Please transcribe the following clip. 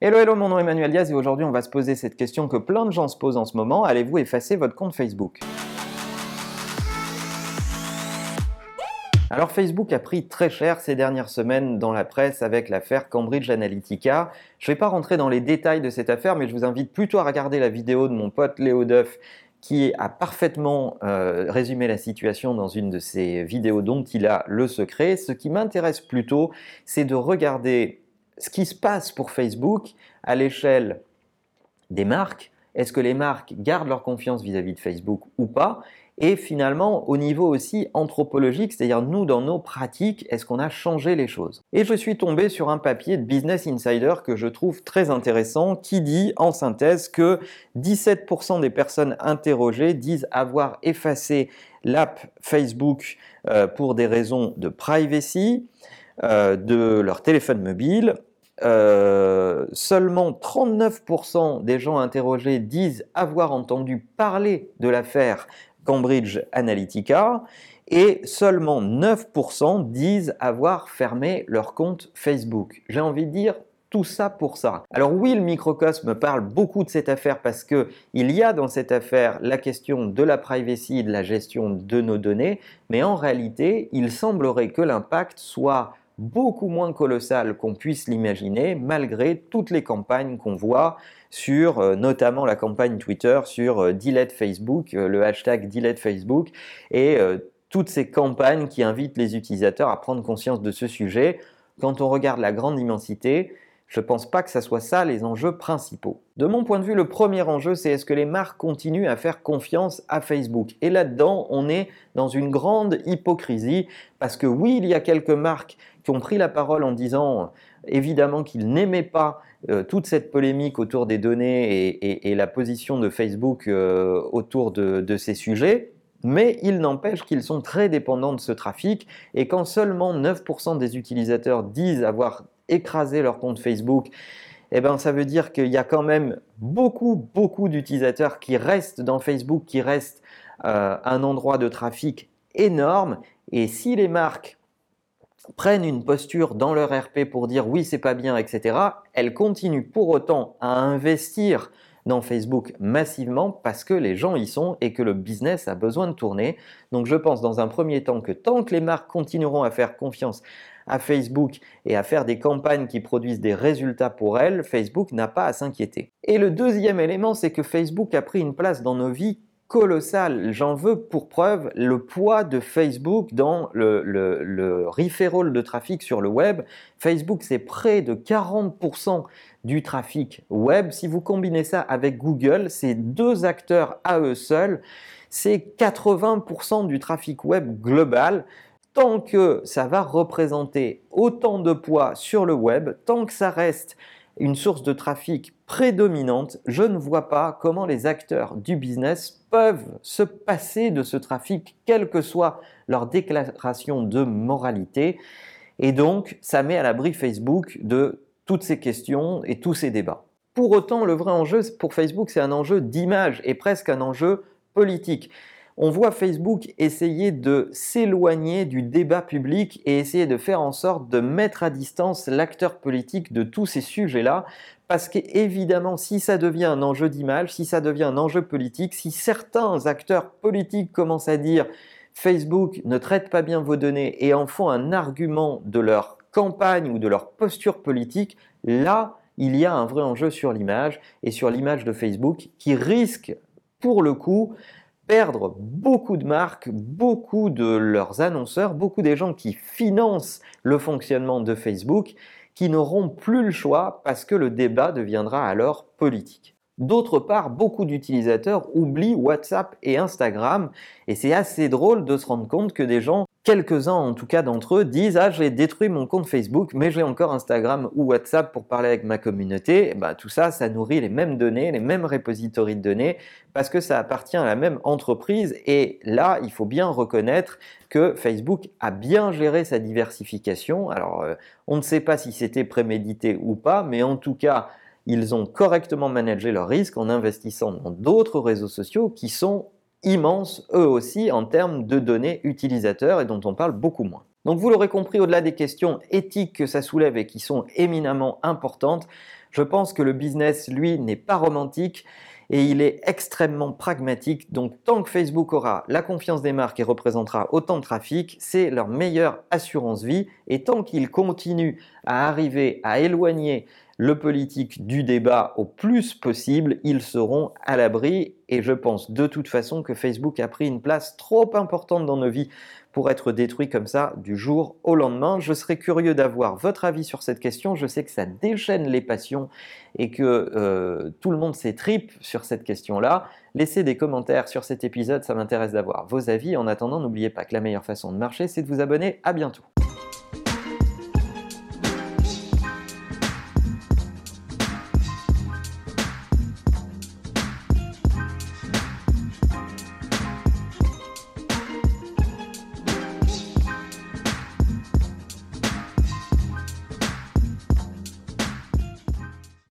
Hello, hello, mon nom est Emmanuel Diaz et aujourd'hui on va se poser cette question que plein de gens se posent en ce moment. Allez-vous effacer votre compte Facebook? Alors Facebook a pris très cher ces dernières semaines dans la presse avec l'affaire Cambridge Analytica. Je ne vais pas rentrer dans les détails de cette affaire, mais je vous invite plutôt à regarder la vidéo de mon pote Léo Duff qui a parfaitement euh, résumé la situation dans une de ses vidéos dont il a le secret. Ce qui m'intéresse plutôt, c'est de regarder ce qui se passe pour Facebook à l'échelle des marques. Est-ce que les marques gardent leur confiance vis-à-vis de Facebook ou pas? Et finalement, au niveau aussi anthropologique, c'est-à-dire nous, dans nos pratiques, est-ce qu'on a changé les choses? Et je suis tombé sur un papier de Business Insider que je trouve très intéressant, qui dit en synthèse que 17% des personnes interrogées disent avoir effacé l'app Facebook euh, pour des raisons de privacy, euh, de leur téléphone mobile, euh, seulement 39% des gens interrogés disent avoir entendu parler de l'affaire Cambridge Analytica et seulement 9% disent avoir fermé leur compte Facebook. J'ai envie de dire tout ça pour ça. Alors oui, le microcosme parle beaucoup de cette affaire parce que il y a dans cette affaire la question de la privacy de la gestion de nos données, mais en réalité, il semblerait que l'impact soit beaucoup moins colossal qu'on puisse l'imaginer, malgré toutes les campagnes qu'on voit sur euh, notamment la campagne Twitter, sur euh, Delete Facebook, euh, le hashtag Delete Facebook, et toutes ces campagnes qui invitent les utilisateurs à prendre conscience de ce sujet. Quand on regarde la grande immensité, je ne pense pas que ce soit ça les enjeux principaux. De mon point de vue, le premier enjeu, c'est est-ce que les marques continuent à faire confiance à Facebook? Et là-dedans, on est dans une grande hypocrisie, parce que oui, il y a quelques marques qui ont pris la parole en disant évidemment qu'ils n'aimaient pas euh, toute cette polémique autour des données et, la position de Facebook euh, autour de ces sujets. Mais il n'empêche qu'ils sont très dépendants de ce trafic et quand seulement 9% des utilisateurs disent avoir écraser leur compte Facebook, eh ben, ça veut dire qu'il y a quand même beaucoup, beaucoup d'utilisateurs qui restent dans Facebook, qui restent euh, un endroit de trafic énorme. Et si les marques prennent une posture dans leur RP pour dire oui, c'est pas bien, etc., elles continuent pour autant à investir dans Facebook massivement parce que les gens y sont et que le business a besoin de tourner. Donc je pense dans un premier temps que tant que les marques continueront à faire confiance à Facebook et à faire des campagnes qui produisent des résultats pour elles, Facebook n'a pas à s'inquiéter. Et le deuxième élément, c'est que Facebook a pris une place dans nos vies colossale. J'en veux pour preuve le poids de Facebook dans le, le, referral de trafic sur le web. Facebook, c'est près de 40% du trafic web. Si vous combinez ça avec Google, ces deux acteurs à eux seuls, c'est 80% du trafic web global tant que ça va représenter autant de poids sur le web, tant que ça reste une source de trafic prédominante, je ne vois pas comment les acteurs du business peuvent se passer de ce trafic, quelle que soit leur déclaration de moralité. Et donc, ça met à l'abri Facebook de toutes ces questions et tous ces débats. Pour autant, le vrai enjeu pour Facebook, c'est un enjeu d'image et presque un enjeu politique on voit Facebook essayer de s'éloigner du débat public et essayer de faire en sorte de mettre à distance l'acteur politique de tous ces sujets-là. Parce qu'évidemment, si ça devient un enjeu d'image, si ça devient un enjeu politique, si certains acteurs politiques commencent à dire Facebook ne traite pas bien vos données et en font un argument de leur campagne ou de leur posture politique, là, il y a un vrai enjeu sur l'image et sur l'image de Facebook qui risque, pour le coup, perdre beaucoup de marques, beaucoup de leurs annonceurs, beaucoup des gens qui financent le fonctionnement de Facebook, qui n'auront plus le choix parce que le débat deviendra alors politique. D'autre part, beaucoup d'utilisateurs oublient WhatsApp et Instagram et c'est assez drôle de se rendre compte que des gens quelques-uns en tout cas d'entre eux disent ah j'ai détruit mon compte Facebook mais j'ai encore Instagram ou WhatsApp pour parler avec ma communauté. Bah, tout ça, ça nourrit les mêmes données, les mêmes repositories de données parce que ça appartient à la même entreprise et là il faut bien reconnaître que Facebook a bien géré sa diversification. Alors euh, on ne sait pas si c'était prémédité ou pas mais en tout cas ils ont correctement managé leurs risques en investissant dans d'autres réseaux sociaux qui sont immenses eux aussi en termes de données utilisateurs et dont on parle beaucoup moins. Donc vous l'aurez compris, au-delà des questions éthiques que ça soulève et qui sont éminemment importantes, Je pense que le business, lui, n'est pas romantique et il est extrêmement pragmatique. Donc tant que Facebook aura la confiance des marques et représentera autant de trafic, c'est leur meilleure assurance vie. Et tant qu'il continue à arriver à éloigner le politique du débat au plus possible, ils seront à l'abri. Et je pense de toute façon que Facebook a pris une place trop importante dans nos vies pour être détruit comme ça du jour au lendemain. Je serais curieux d'avoir votre avis sur cette question. Je sais que ça déchaîne les passions et que euh, tout le monde s'étripe sur cette question-là. Laissez des commentaires sur cet épisode, ça m'intéresse d'avoir vos avis. En attendant, n'oubliez pas que la meilleure façon de marcher, c'est de vous abonner. À bientôt.